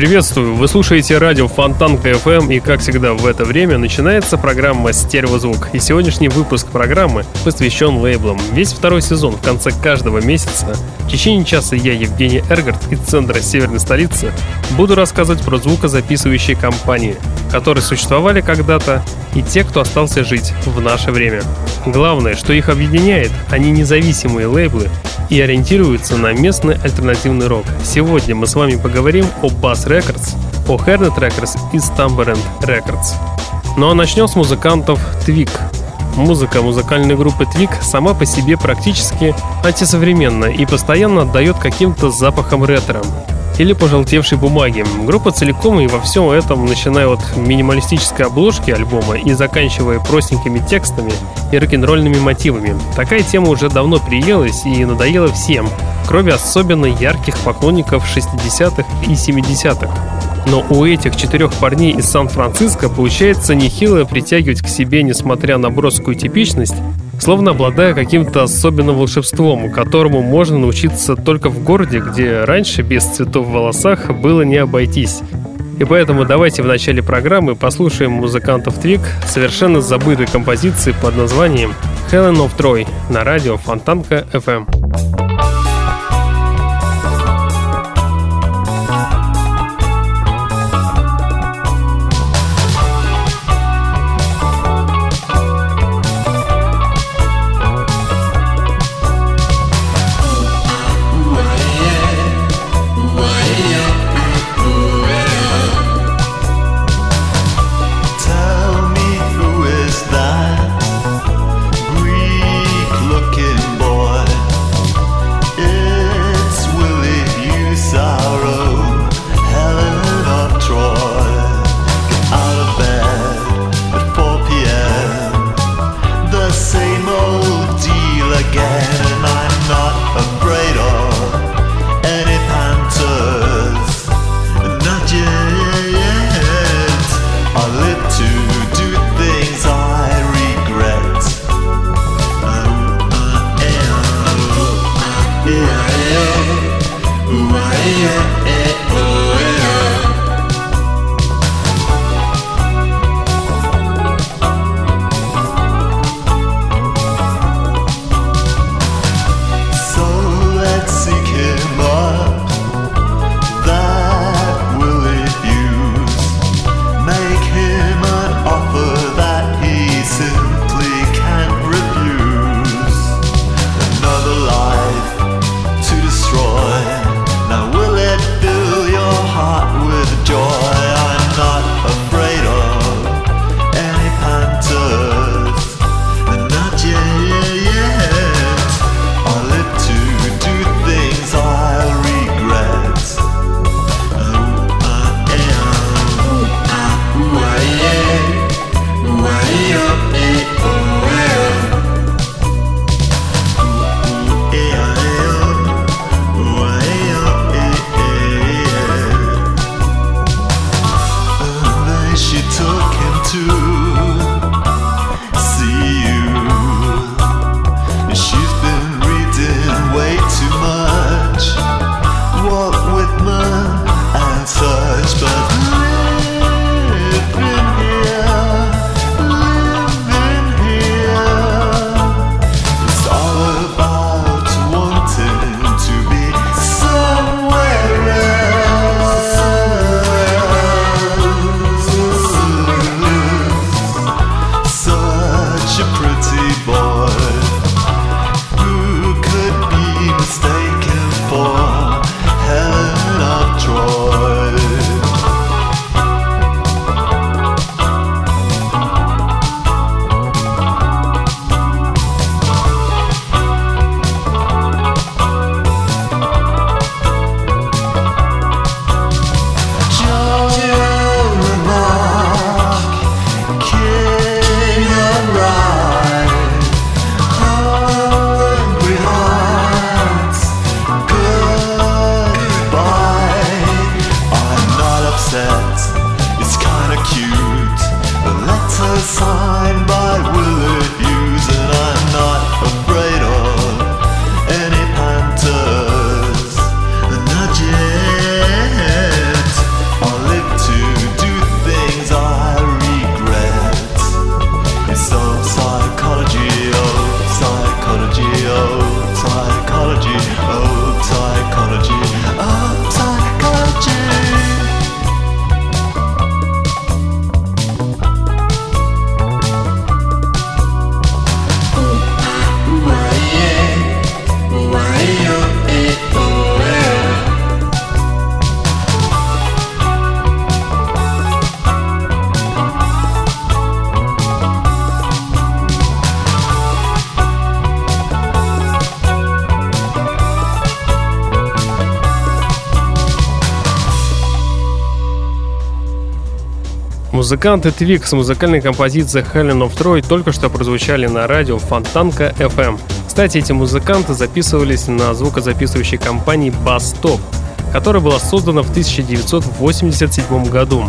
Приветствую! Вы слушаете радио Фонтанка FM и, как всегда, в это время начинается программа «Стереозвук». И сегодняшний выпуск программы посвящен лейблам. Весь второй сезон в конце каждого месяца в течение часа я, Евгений Эргард, из центра северной столицы, буду рассказывать про звукозаписывающие компании, которые существовали когда-то, и те, кто остался жить в наше время. Главное, что их объединяет, они независимые лейблы и ориентируются на местный альтернативный рок. Сегодня мы с вами поговорим о Bass Records, о Hernet Records и Stamberend Records. Ну а начнем с музыкантов Twig. Музыка музыкальной группы Twig сама по себе практически антисовременная и постоянно отдает каким-то запахом ретро или пожелтевшей бумаги. Группа целиком и во всем этом, начиная от минималистической обложки альбома и заканчивая простенькими текстами и рок-н-ролльными мотивами. Такая тема уже давно приелась и надоела всем, кроме особенно ярких поклонников 60-х и 70-х. Но у этих четырех парней из Сан-Франциско получается нехило притягивать к себе, несмотря на броскую типичность, словно обладая каким-то особенным волшебством, которому можно научиться только в городе, где раньше без цветов в волосах было не обойтись. И поэтому давайте в начале программы послушаем музыкантов Твик совершенно забытой композиции под названием Helen of Troy на радио Фонтанка FM. Музыканты Твик с музыкальной композицией Helen of Troy только что прозвучали на радио Фонтанка FM. Кстати, эти музыканты записывались на звукозаписывающей компании Top, которая была создана в 1987 году.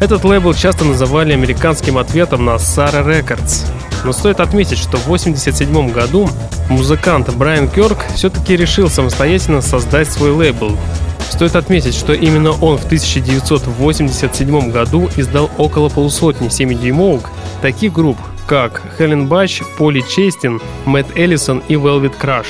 Этот лейбл часто называли американским ответом на Sarah Records. Но стоит отметить, что в 1987 году музыкант Брайан Кёрк все-таки решил самостоятельно создать свой лейбл Стоит отметить, что именно он в 1987 году издал около полусотни 7-дюймовок таких групп, как Хелен Бач, Поли Честин, Мэтт Эллисон и Velvet Crush.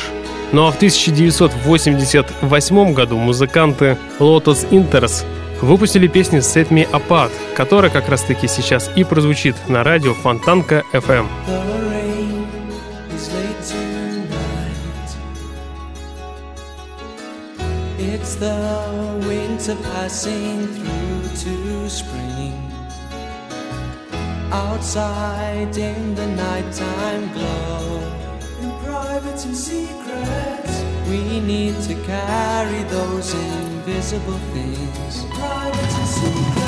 Ну а в 1988 году музыканты Lotus Inters выпустили песню Set Me Apart, которая как раз таки сейчас и прозвучит на радио Фонтанка FM. The winter passing through to spring. Outside in the nighttime glow. In private and secret, we need to carry those invisible things. In private and secret.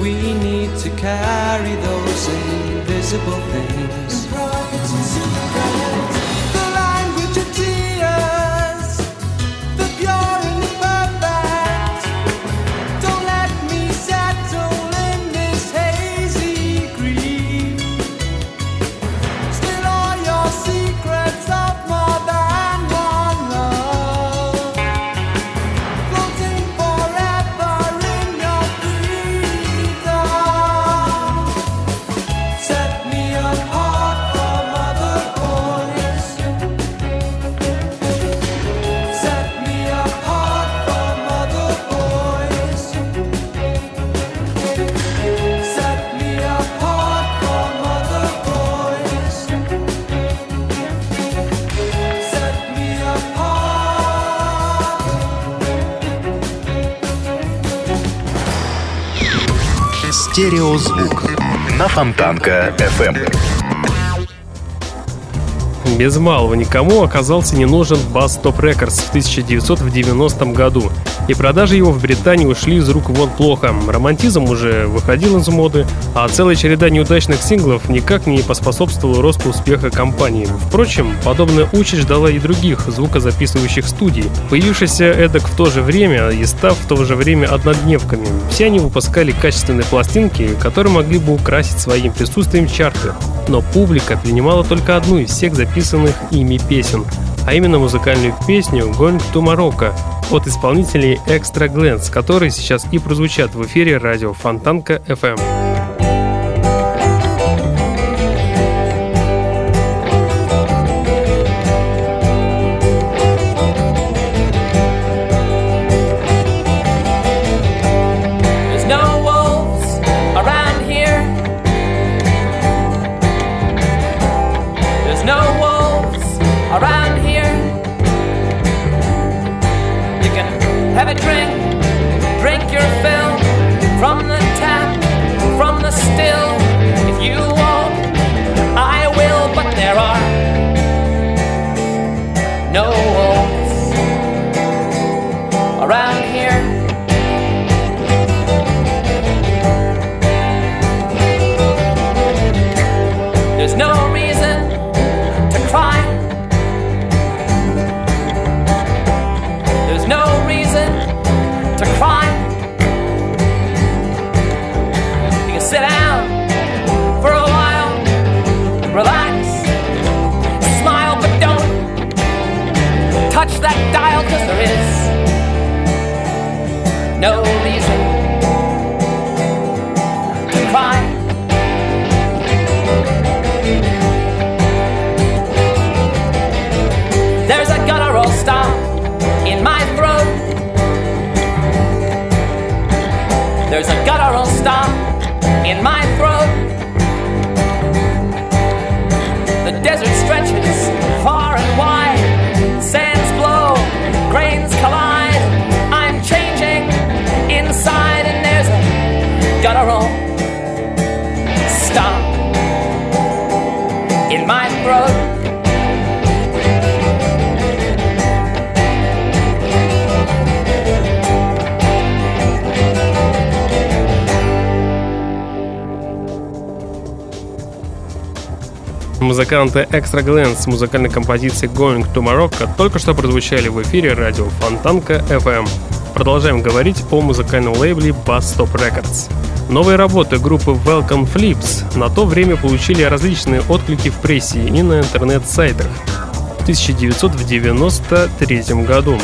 We need to carry those invisible things. Стереозвук на Фонтанка FM. Без малого никому оказался не нужен Records в 1990 году, и продажи его в Британии ушли из рук вон плохо. Романтизм уже выходил из моды, а целая череда неудачных синглов никак не поспособствовала росту успеха компании. Впрочем, подобная участь ждала и других звукозаписывающих студий, появившихся эдак в то же время и став в то же время однодневками. Все они выпускали качественные пластинки, которые могли бы украсить своим присутствием чарты. Но публика принимала только одну из всех записанных ими песен, а именно музыкальную песню «Going to Morocco» от исполнителей Extra Glance, которые сейчас и прозвучат в эфире радио Фонтанка FM. Музыканты Extra Glance с музыкальной композицией Going to Morocco только что прозвучали в эфире радио Фонтанка FM. Продолжаем говорить о музыкальном лейбле Bass Stop Records. Новые работы группы Welcome Flips на то время получили различные отклики в прессе и на интернет-сайтах. В 1993 году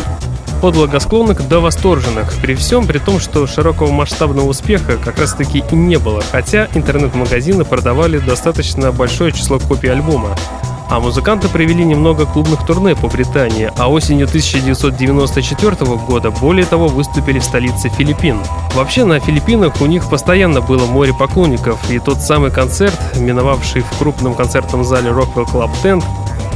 от благосклонных до восторженных, при всем при том, что широкого масштабного успеха как раз таки и не было, хотя интернет-магазины продавали достаточно большое число копий альбома. А музыканты провели немного клубных турне по Британии, а осенью 1994 года более того выступили в столице Филиппин. Вообще на Филиппинах у них постоянно было море поклонников, и тот самый концерт, миновавший в крупном концертном зале Rockwell Club Tent,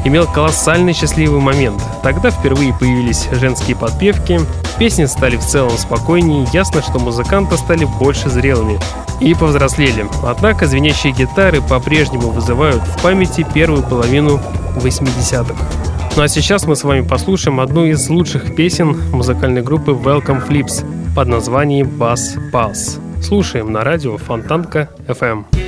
имел колоссальный счастливый момент. Тогда впервые появились женские подпевки, песни стали в целом спокойнее, ясно, что музыканты стали больше зрелыми и повзрослели. Однако звенящие гитары по-прежнему вызывают в памяти первую половину 80-х. Ну а сейчас мы с вами послушаем одну из лучших песен музыкальной группы Welcome Flips под названием Bass Pulse. Слушаем на радио Фонтанка FM.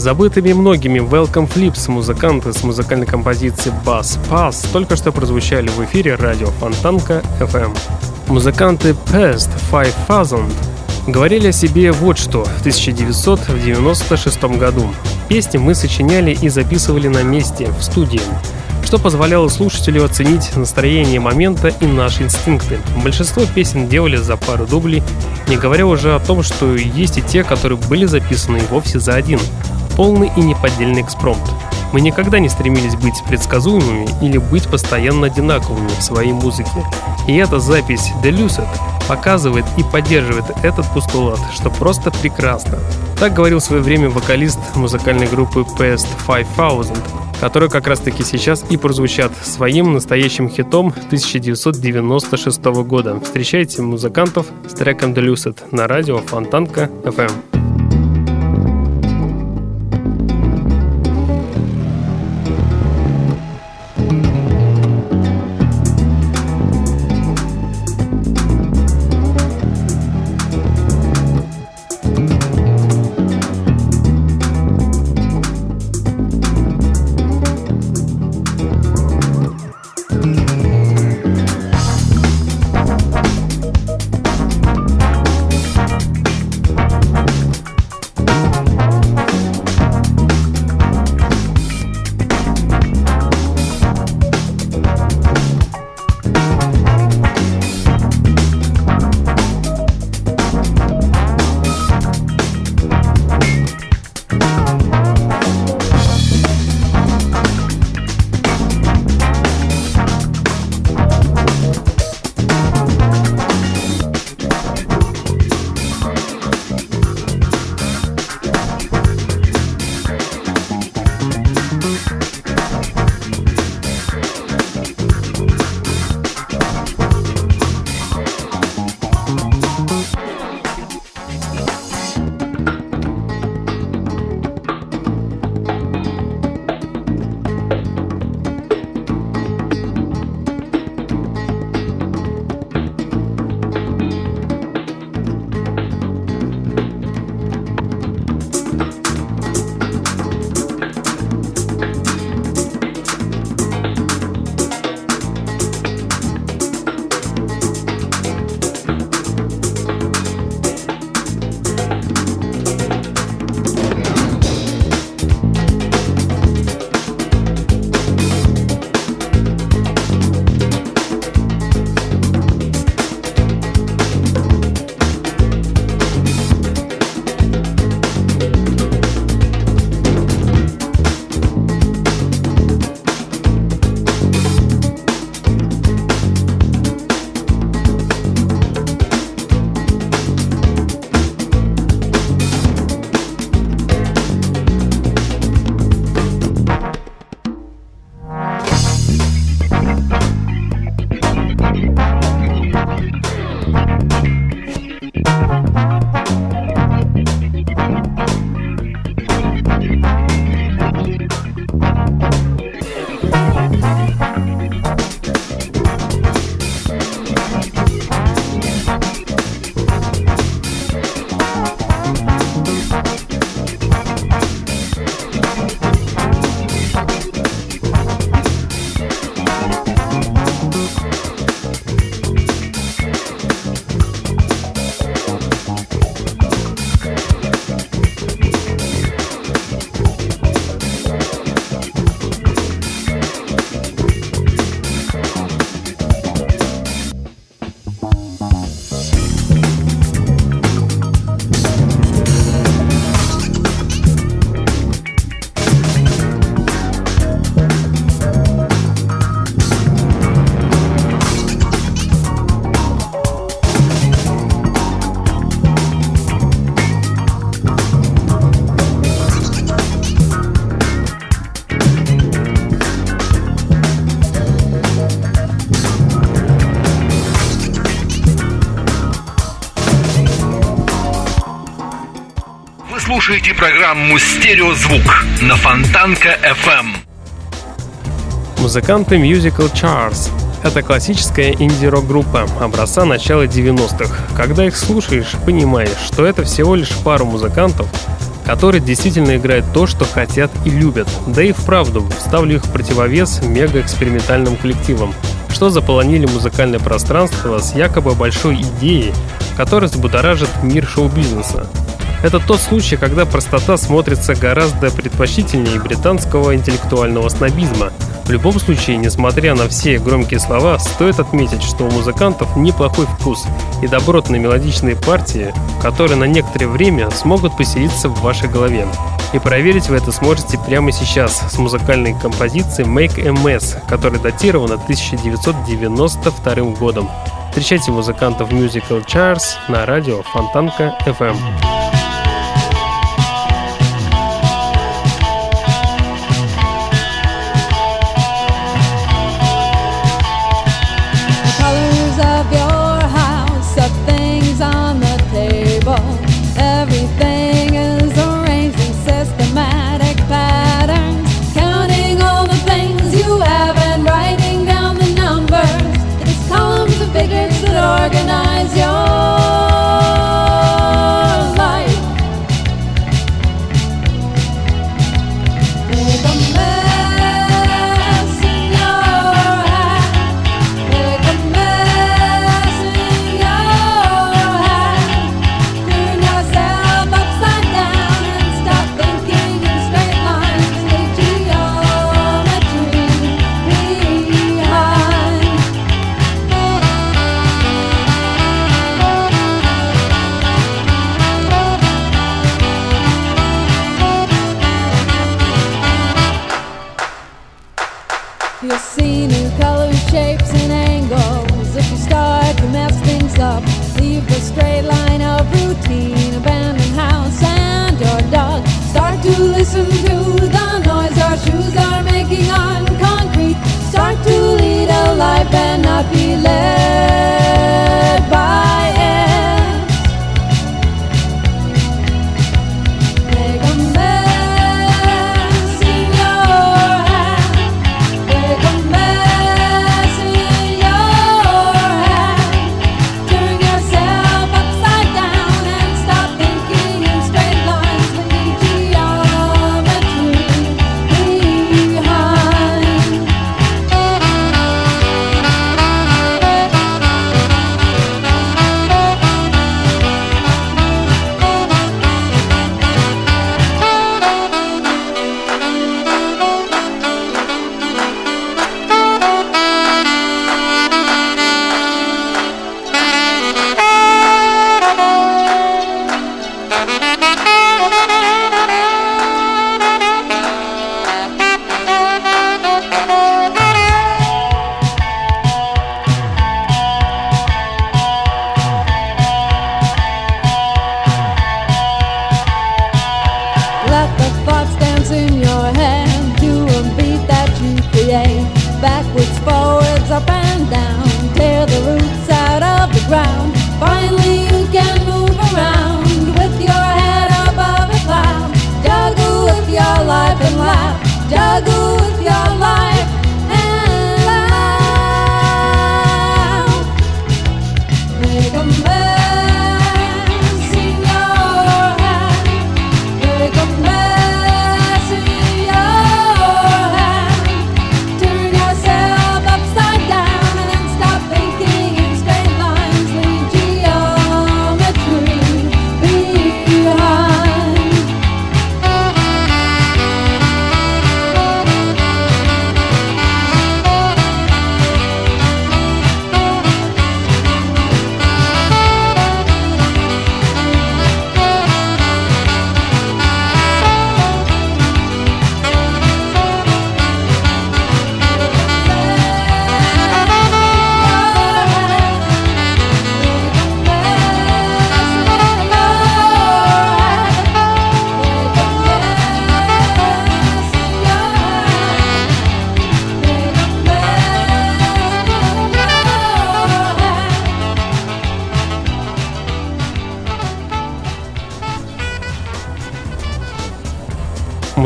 Забытыми многими Welcome Flips музыканты с музыкальной композицией Bass Pass только что прозвучали в эфире радио Фонтанка FM. Музыканты Past 5000 говорили о себе вот что в 1996 году. Песни мы сочиняли и записывали на месте, в студии что позволяло слушателю оценить настроение момента и наши инстинкты. Большинство песен делали за пару дублей, не говоря уже о том, что есть и те, которые были записаны вовсе за один. Полный и неподдельный экспромт. Мы никогда не стремились быть предсказуемыми или быть постоянно одинаковыми в своей музыке. И эта запись The Lucid показывает и поддерживает этот постулат, что просто прекрасно. Так говорил в свое время вокалист музыкальной группы Past 5000, которые как раз-таки сейчас и прозвучат своим настоящим хитом 1996 года. Встречайте музыкантов с треком The Lucid на радио Фонтанка FM. Слушаете программу «Стереозвук» на Фонтанка FM. Музыканты Musical Chars — это классическая инди-рок-группа образца начала 90-х. Когда их слушаешь, понимаешь, что это всего лишь пару музыкантов, которые действительно играют то, что хотят и любят. Да и вправду, ставлю их в противовес мега-экспериментальным коллективам, что заполонили музыкальное пространство с якобы большой идеей, которая взбудоражит мир шоу-бизнеса. Это тот случай, когда простота смотрится гораздо предпочтительнее британского интеллектуального снобизма. В любом случае, несмотря на все громкие слова, стоит отметить, что у музыкантов неплохой вкус и добротные мелодичные партии, которые на некоторое время смогут поселиться в вашей голове. И проверить вы это сможете прямо сейчас с музыкальной композицией Make Mess, которая датирована 1992 годом. Встречайте музыкантов Musical Chairs на радио Фонтанка FM. love your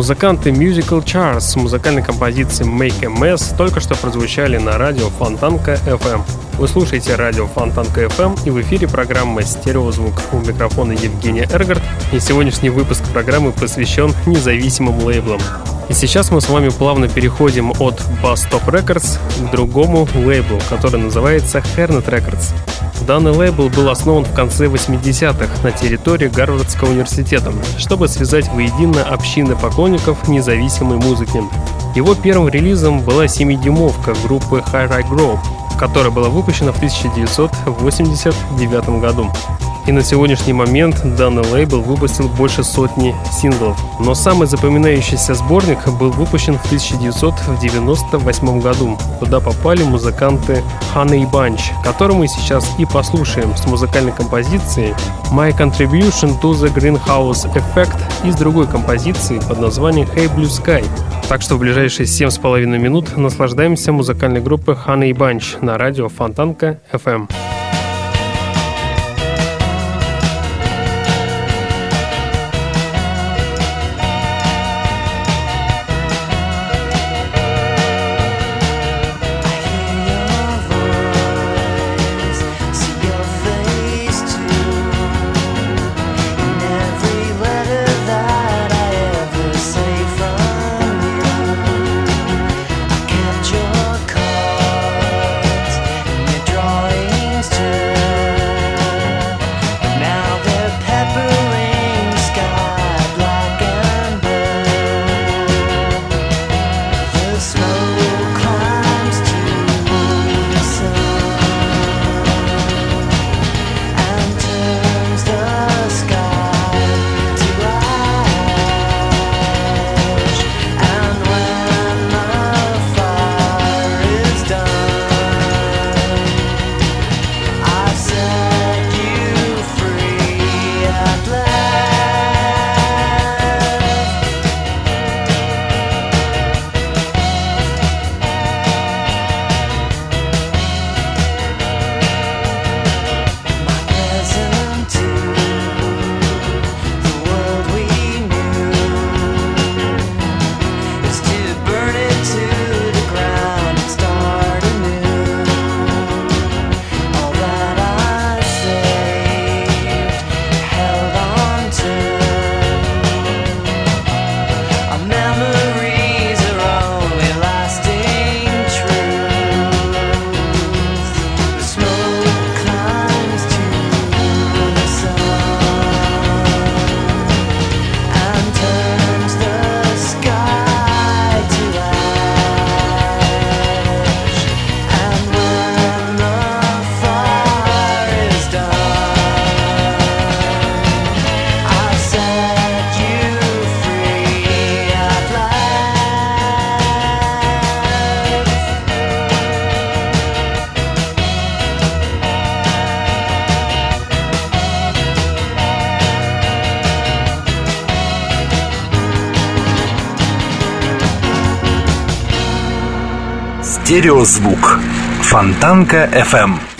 Музыканты Musical Chairs с музыкальной композицией Make a Mess только что прозвучали на радио Фонтанка FM. Вы слушаете радио Фонтанка FM и в эфире программа «Стереозвук». У микрофона Евгений Эргардт и сегодняшний выпуск программы посвящен независимым лейблам. И сейчас мы с вами плавно переходим от Bus Stop Records к другому лейблу, который называется Harriet Records. Данный лейбл был основан в конце 80-х на территории Гарвардского университета, чтобы связать воедино общины поклонников независимой музыки. Его первым релизом была 7-дюймовка группы High Ride Grove, которая была выпущена в 1989 году. И на сегодняшний момент данный лейбл выпустил больше сотни синглов. Но самый запоминающийся сборник был выпущен в 1998 году, куда попали музыканты Honey Bunch, которую мы сейчас и послушаем с музыкальной композицией My Contribution to the Greenhouse Effect из другой композиции под названием Hey Blue Sky. Так что в ближайшие 7,5 минут наслаждаемся музыкальной группой Honey Bunch на радио Фонтанка FM. Стереозвук. Фонтанка FM.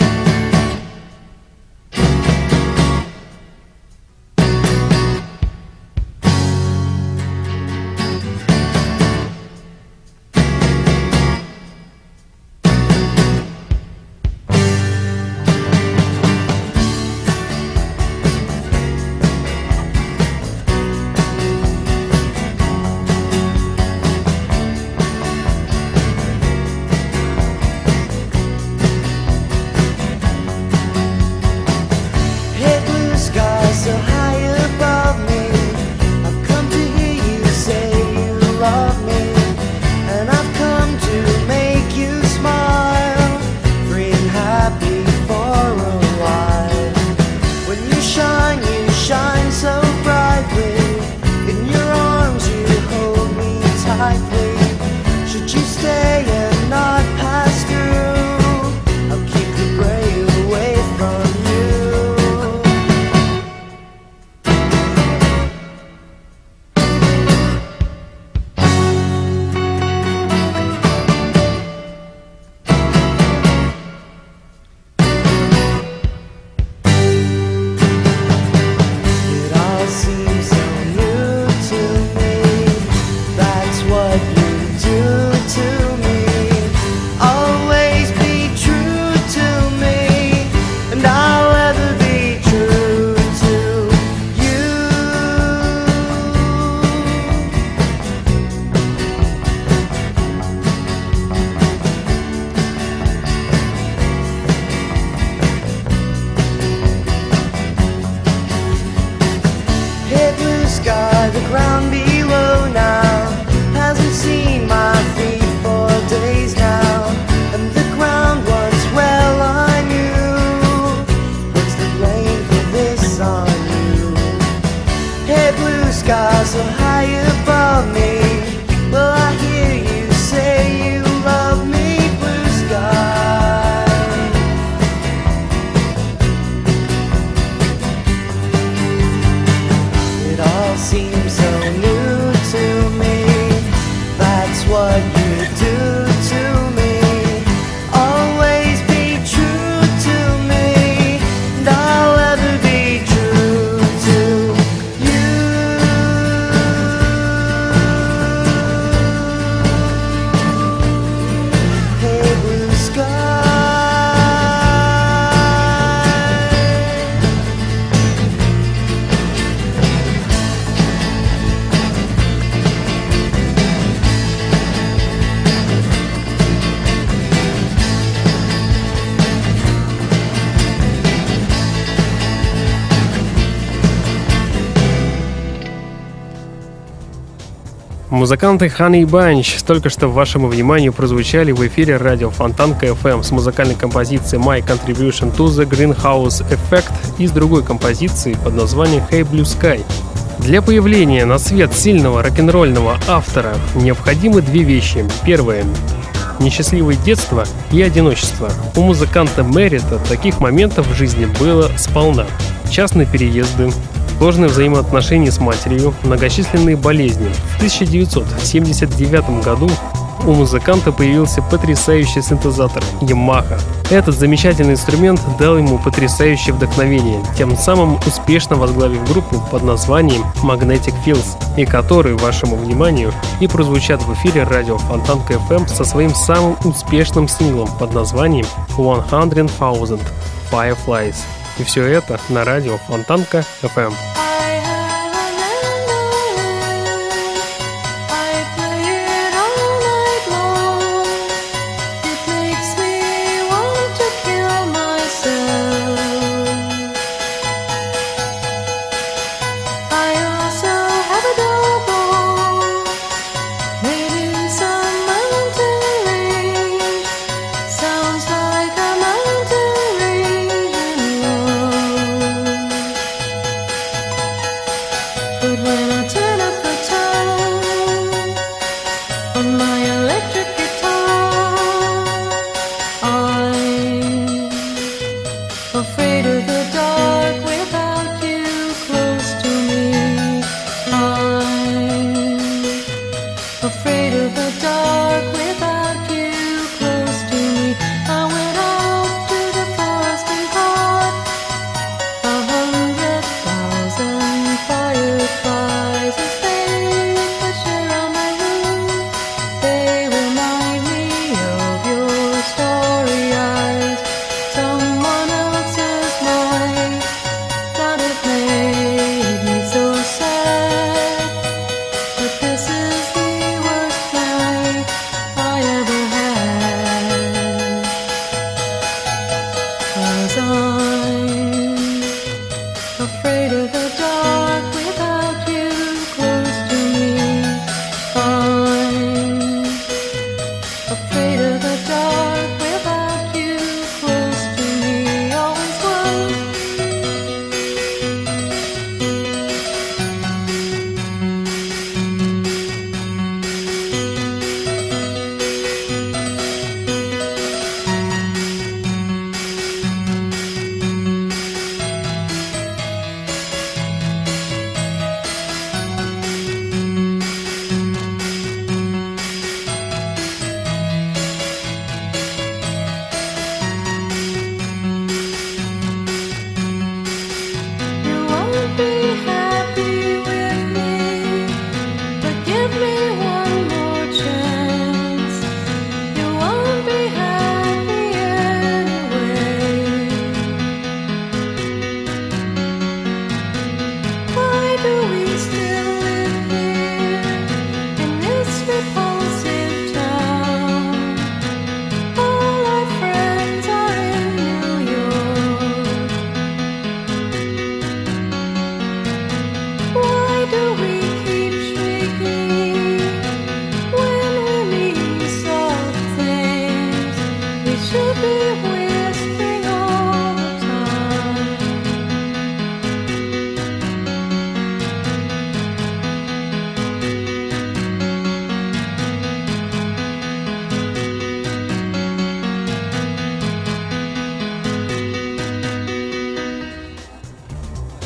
Музыканты Honey Bunch только что вашему вниманию прозвучали в эфире радио Фонтанка FM с музыкальной композицией My Contribution to the Greenhouse Effect и с другой композицией под названием Hey Blue Sky. Для появления на свет сильного рок-н-ролльного автора необходимы две вещи. Первое – несчастливое детство и одиночество. У музыканта Мерита таких моментов в жизни было сполна. Частные переезды, сложные взаимоотношения с матерью, многочисленные болезни. В 1979 году у музыканта появился потрясающий синтезатор Yamaha. Этот замечательный инструмент дал ему потрясающее вдохновение, тем самым успешно возглавив группу под названием Magnetic Fields, и который вашему вниманию и прозвучат в эфире радио Фонтанка FM со своим самым успешным синглом под названием One Hundred Thousand Fireflies. И все это на радио Фонтанка FM.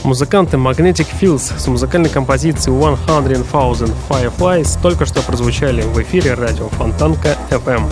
Музыканты Magnetic Fields с музыкальной композицией 100,000 Fireflies только что прозвучали в эфире радио Фонтанка FM.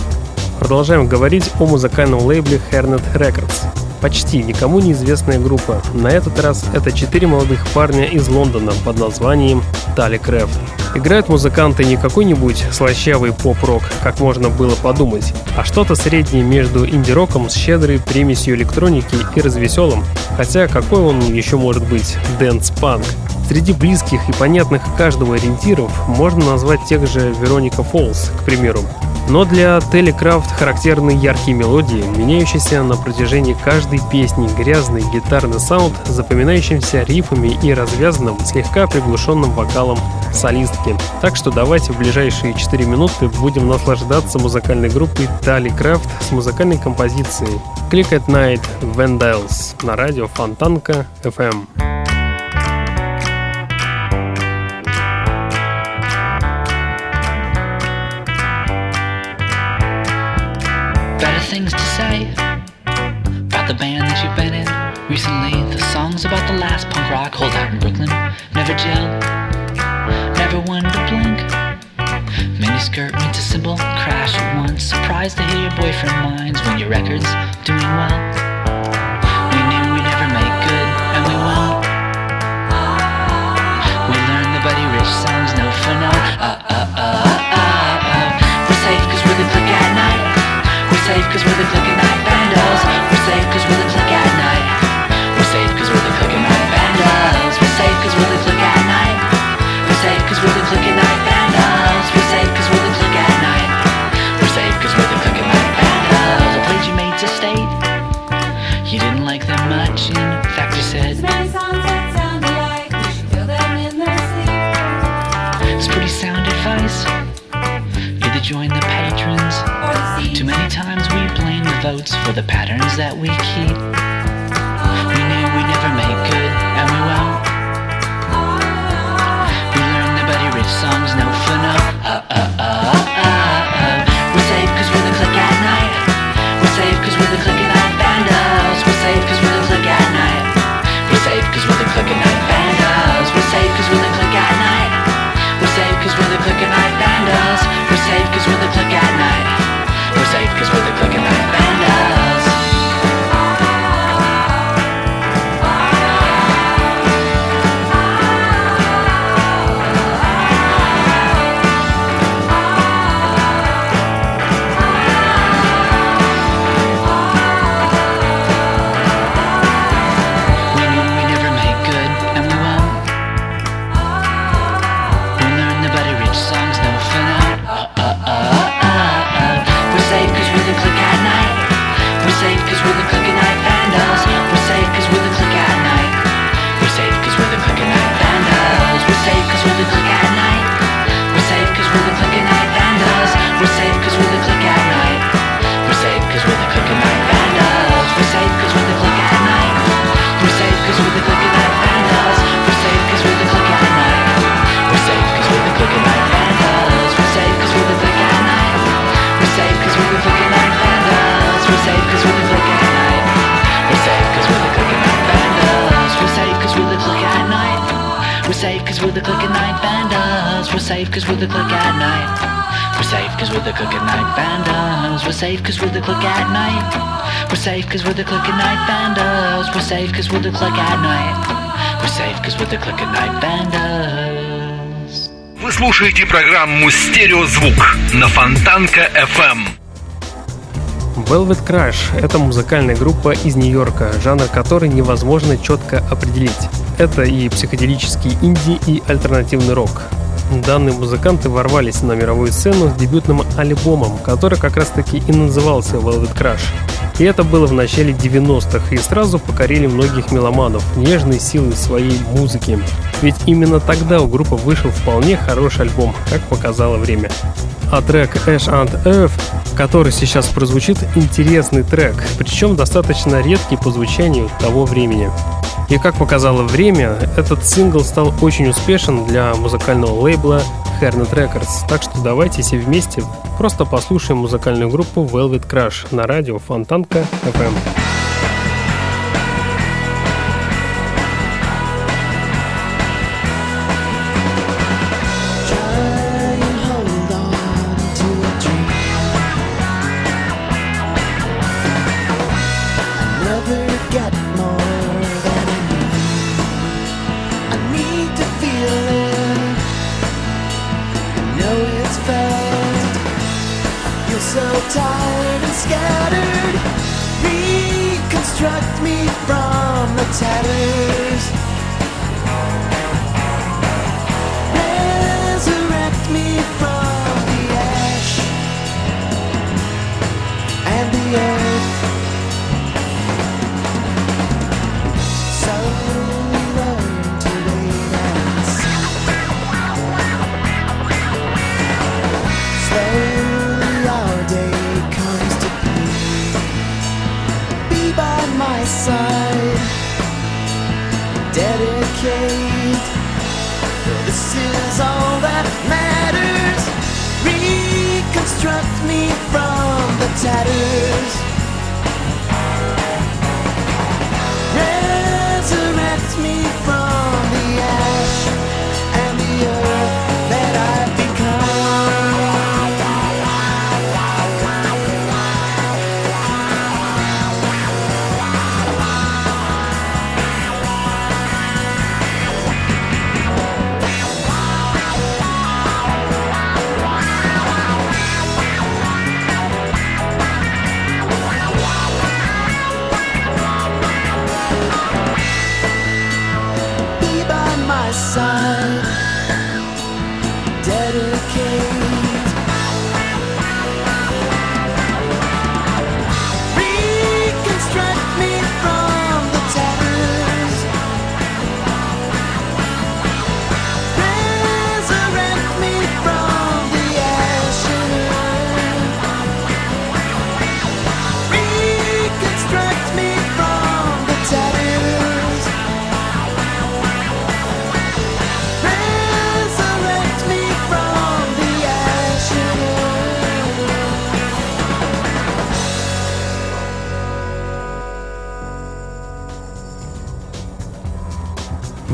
Продолжаем говорить о музыкальном лейбле Hernet Records. Почти никому неизвестная группа. На этот раз это четыре молодых парня из Лондона под названием Tally Craft. Играют музыканты не какой-нибудь слащавый поп-рок, как можно было подумать, а что-то среднее между инди-роком с щедрой примесью электроники и развеселым. Хотя какой он еще может быть дэнс-панк? Среди близких и понятных каждому ориентиров можно назвать тех же Veronica Falls, к примеру. Но для Телекрафт характерны яркие мелодии, меняющиеся на протяжении каждой песни, грязный гитарный саунд, запоминающимся рифами и развязанным, слегка приглушенным вокалом солистки. Так что давайте в ближайшие 4 минуты будем наслаждаться музыкальной группой Телекрафт с музыкальной композицией Click at Night Vandals на радио Фонтанка FM. Band that you've been in recently. The songs about the last punk rock holdout in Brooklyn never gelled, never wanted to blink. Miniskirt meets a symbol, crash at once. Surprised to hear your boyfriend minds when your record's doing well. We knew we'd never make good, and we won't. We learned the Buddy Rich songs, no for no. Uh, uh, uh, uh, uh. We're safe cause we're the click at night. We're safe cause we're the click sea. Too many times we blame the votes for the patterns that we keep. We knew we never make good, and we won't. We learned the Buddy Rich songs, no for no. Uh, uh, uh. Safe cause we're the click at night vandals. We're safe cause we're the click at night. We're safe cause we're the click at night vandals. Вы слушаете программу «Стереозвук» на Фонтанка FM. Velvet Crush — это музыкальная группа из Нью-Йорка, жанр которой невозможно четко определить. Это и психоделический инди, и альтернативный рок. Данные музыканты ворвались на мировую сцену с дебютным альбомом, который как раз-таки и назывался Velvet Crush. И это было в начале 90-х, и сразу покорили многих меломанов нежной силой своей музыки. Ведь именно тогда у группы вышел вполне хороший альбом, как показало время. А трек Ash and Earth, который сейчас прозвучит, интересный трек, причем достаточно редкий по звучанию того времени. И как показало время, этот сингл стал очень успешен для музыкального лейбла Hernet Records. Так что давайте все вместе просто послушаем музыкальную группу Velvet Crush на радио Фонтанка FM.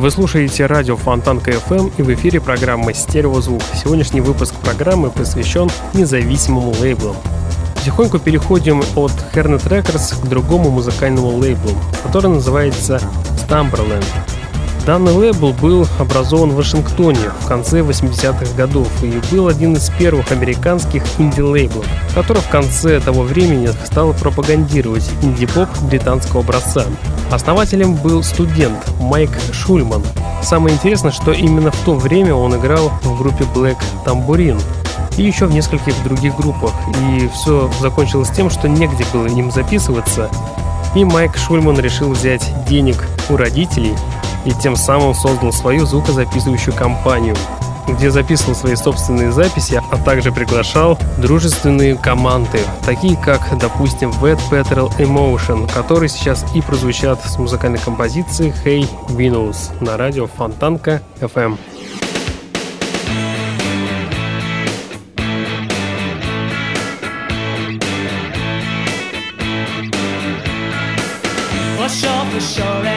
Вы слушаете радио Фонтанка FM и в эфире программа «Стереозвук». Сегодняшний выпуск программы посвящен независимым лейблам. Потихоньку переходим от Harriet Records к другому музыкальному лейблу, который называется Slumberland. Данный лейбл был образован в Вашингтоне в конце 80-х годов и был один из первых американских инди-лейблов, который в конце того времени стал пропагандировать инди-поп британского образца. Основателем был студент Майк Шульман. Самое интересное, что именно в то время он играл в группе Black Tambourine и еще в нескольких других группах. И все закончилось тем, что негде было им записываться, и Майк Шульман решил взять денег у родителей и тем самым создал свою звукозаписывающую компанию, где записывал свои собственные записи, а также приглашал дружественные команды, такие как, допустим, Wet Petrol Emotion, которые сейчас и прозвучат с музыкальной композицией Hey Venus на радио Фонтанка FM. Sure, sure,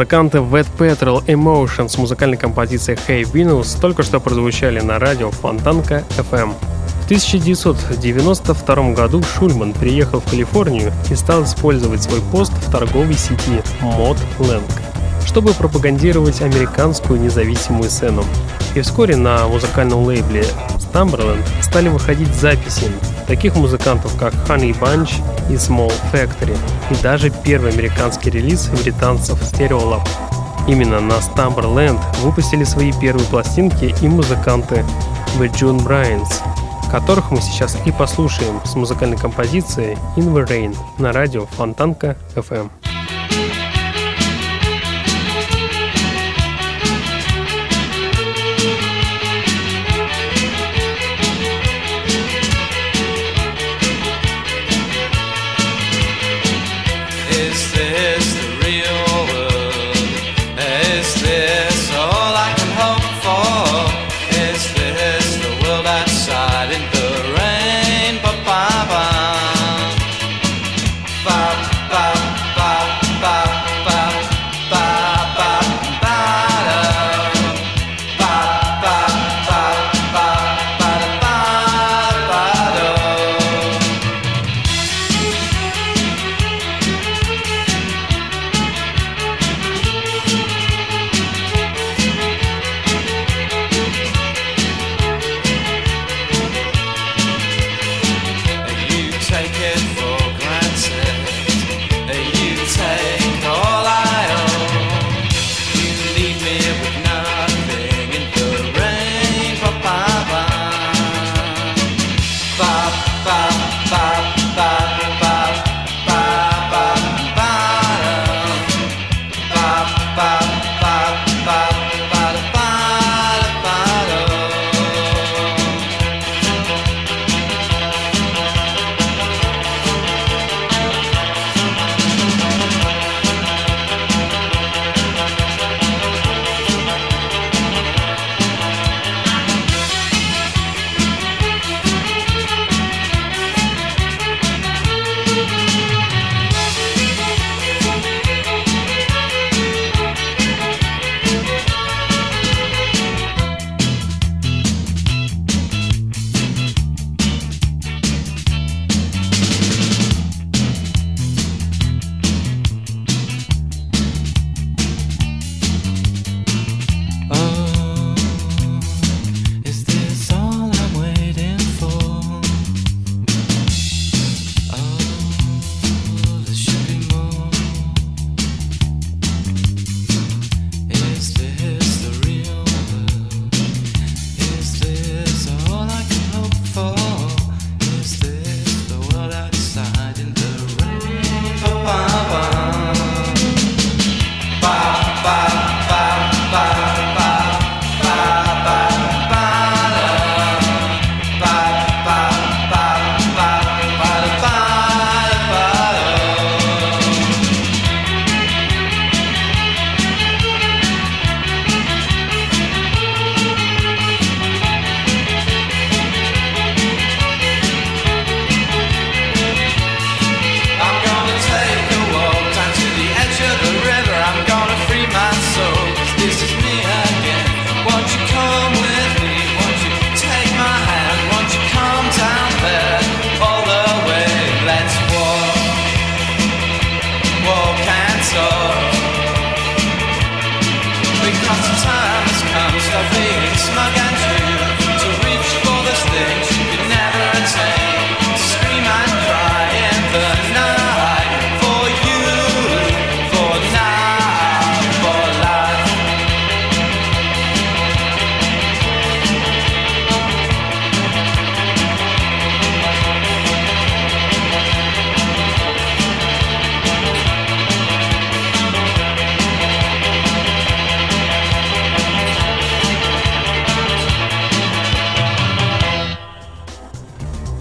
Музыканты Wet Petrol Emotion с музыкальной композицией Hey Venus только что прозвучали на радио Фонтанка FM. В 1992 году Шульман приехал в Калифорнию и стал использовать свой пост в торговой сети Mod Lang, чтобы пропагандировать американскую независимую сцену. И вскоре на музыкальном лейбле Stumberland стали выходить записи таких музыкантов, как Honey Bunch и Small Factory, и даже первый американский релиз британцев Stereolab. Именно на Stumberland выпустили свои первые пластинки и музыканты The June Bryans, которых мы сейчас и послушаем с музыкальной композицией In the Rain на радио Фонтанка FM.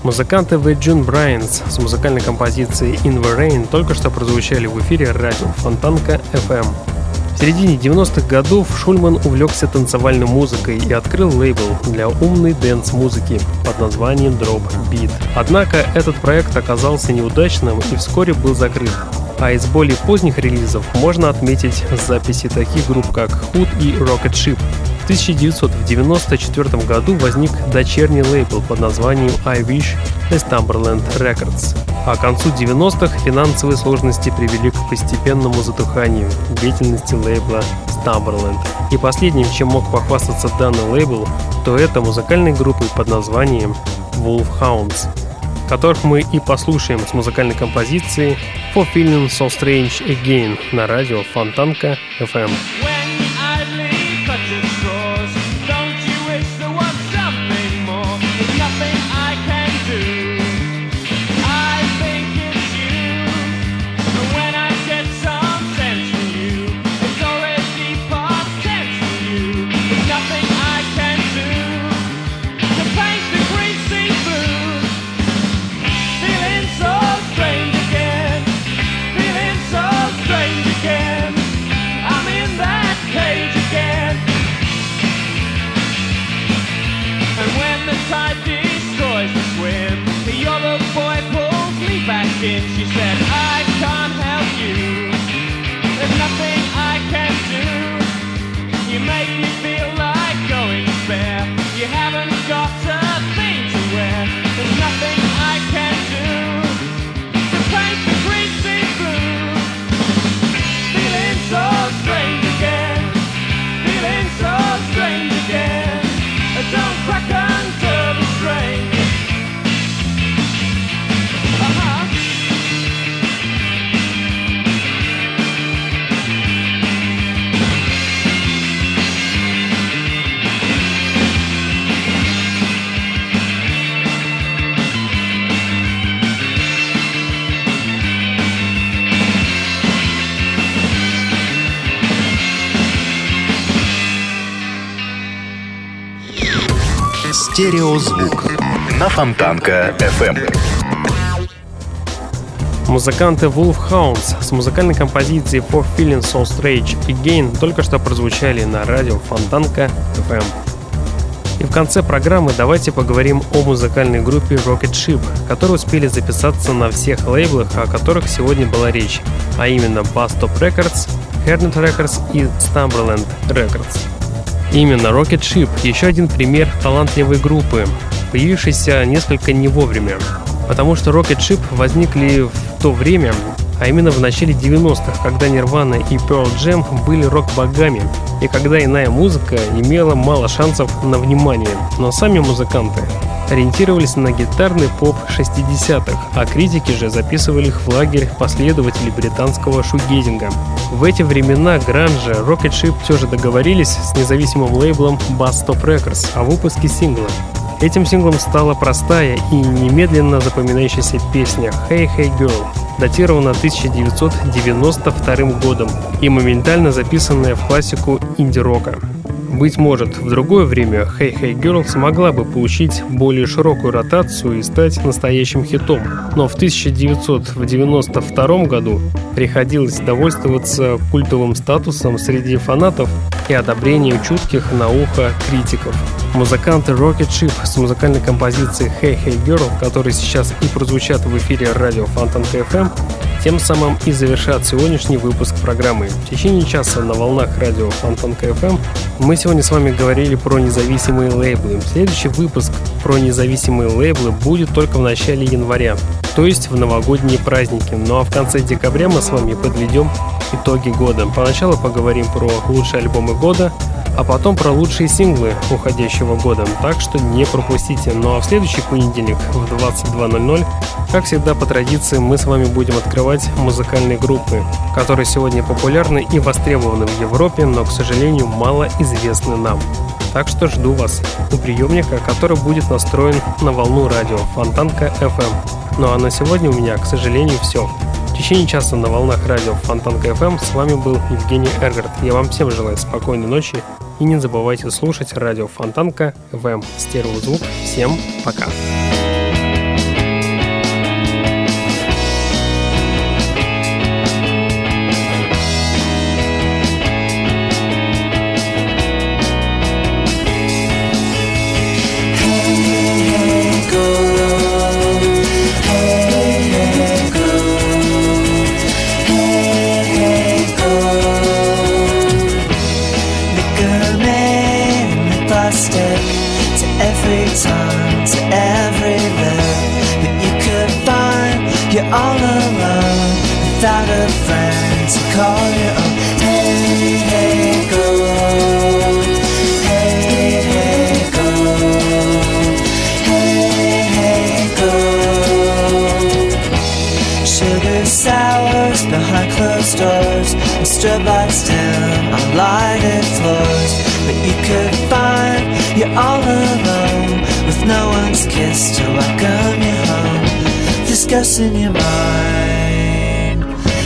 Музыканты The June Brides с музыкальной композицией In the Rain только что прозвучали в эфире радио Фонтанка FM. В середине 90-х годов Шульман увлекся танцевальной музыкой и открыл лейбл для умной dance-музыки под названием Drop Beat. Однако этот проект оказался неудачным и вскоре был закрыт. А из более поздних релизов можно отметить записи таких групп, как Hood и Rocketship. В 1994 году возник дочерний лейбл под названием I Wish Estamberland Records. А к концу 90-х финансовые сложности привели к постепенному затуханию деятельности лейбла Stumberland. И последним, чем мог похвастаться данный лейбл, то это музыкальной группой под названием Wolfhounds, которых мы и послушаем с музыкальной композицией For Feeling So Strange Again на радио Фонтанка FM. When Стереозвук на Фонтанка FM. Музыканты Wolfhounds с музыкальной композицией For Feeling So Strange Again только что прозвучали на радио Фонтанка FM. И в конце программы давайте поговорим о музыкальной группе Rocket Ship, которые успели записаться на всех лейблах, о которых сегодня была речь, а именно Bass Top Records, Hernet Records и Stumberland Records. Именно Rocket Ship – еще один пример талантливой группы, появившейся несколько не вовремя, потому что Rocket Ship возникли в то время, а именно в начале 90-х, когда Nirvana и Pearl Jam были рок-богами, и когда иная музыка имела мало шансов на внимание, но сами музыканты ориентировались на гитарный поп 60-х, а критики же записывали их в лагерь последователей британского шугейзинга. В эти времена гранжа Rocket Ship все же договорились с независимым лейблом Bass Top Records о выпуске сингла. Этим синглом стала простая и немедленно запоминающаяся песня «Hey Hey Girl», датирована 1992 годом и моментально записанная в классику инди-рока. Быть может, в другое время Hey Hey Girl смогла бы получить более широкую ротацию и стать настоящим хитом, но в 1992 году приходилось довольствоваться культовым статусом среди фанатов и одобрением чутких на ухо критиков. Музыканты Rocket Ship с музыкальной композицией Hey Hey Girl, которые сейчас и прозвучат в эфире радио Фонтанка FM, тем самым и завершат сегодняшний выпуск программы. В течение часа на волнах радио Фонтанка FM мы сегодня с вами говорили про независимые лейблы. Следующий выпуск про независимые лейблы будет только в начале января, то есть в новогодние праздники. Ну а в конце декабря мы с вами подведем итоги года. Поначалу поговорим про лучшие альбомы года, а потом про лучшие синглы уходящего года. Так что не пропустите. Ну а в следующий понедельник в 22.00, как всегда по традиции, мы с вами будем открывать музыкальные группы, которые сегодня популярны и востребованы в Европе, но, к сожалению, мало известны нам. Так что жду вас у приемника, который будет настроен на волну радио Фонтанка FM. Ну а на сегодня у меня, к сожалению, все. В течение часа на волнах радио Фонтанка FM с вами был Евгений Эргард. Я вам всем желаю спокойной ночи и не забывайте слушать радио Фонтанка FM. Стереозвук. Всем пока. Hey, tongue to every lip. But you could find you're all alone without a friend to call your own. Ghost in your mind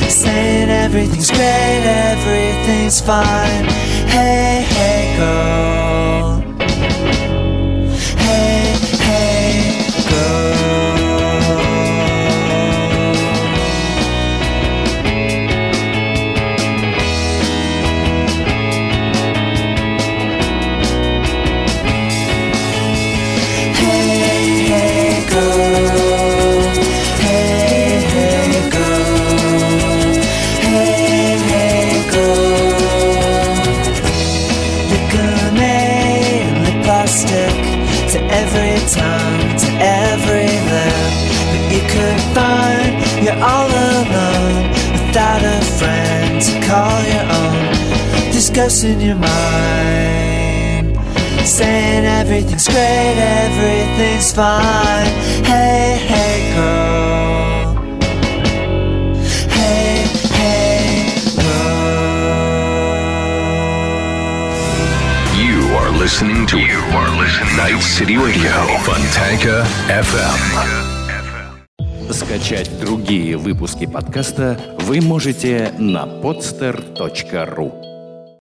saying everything's great, everything's fine. Hey, hey, girl. Ghost in your mind saying everything's great, everything's fine. Hey, hey, girl. Hey, hey, girl. You are listening to You are listening Night City Radio. Fontanka FM. Скачать другие выпуски подкаста вы можете на podster.ru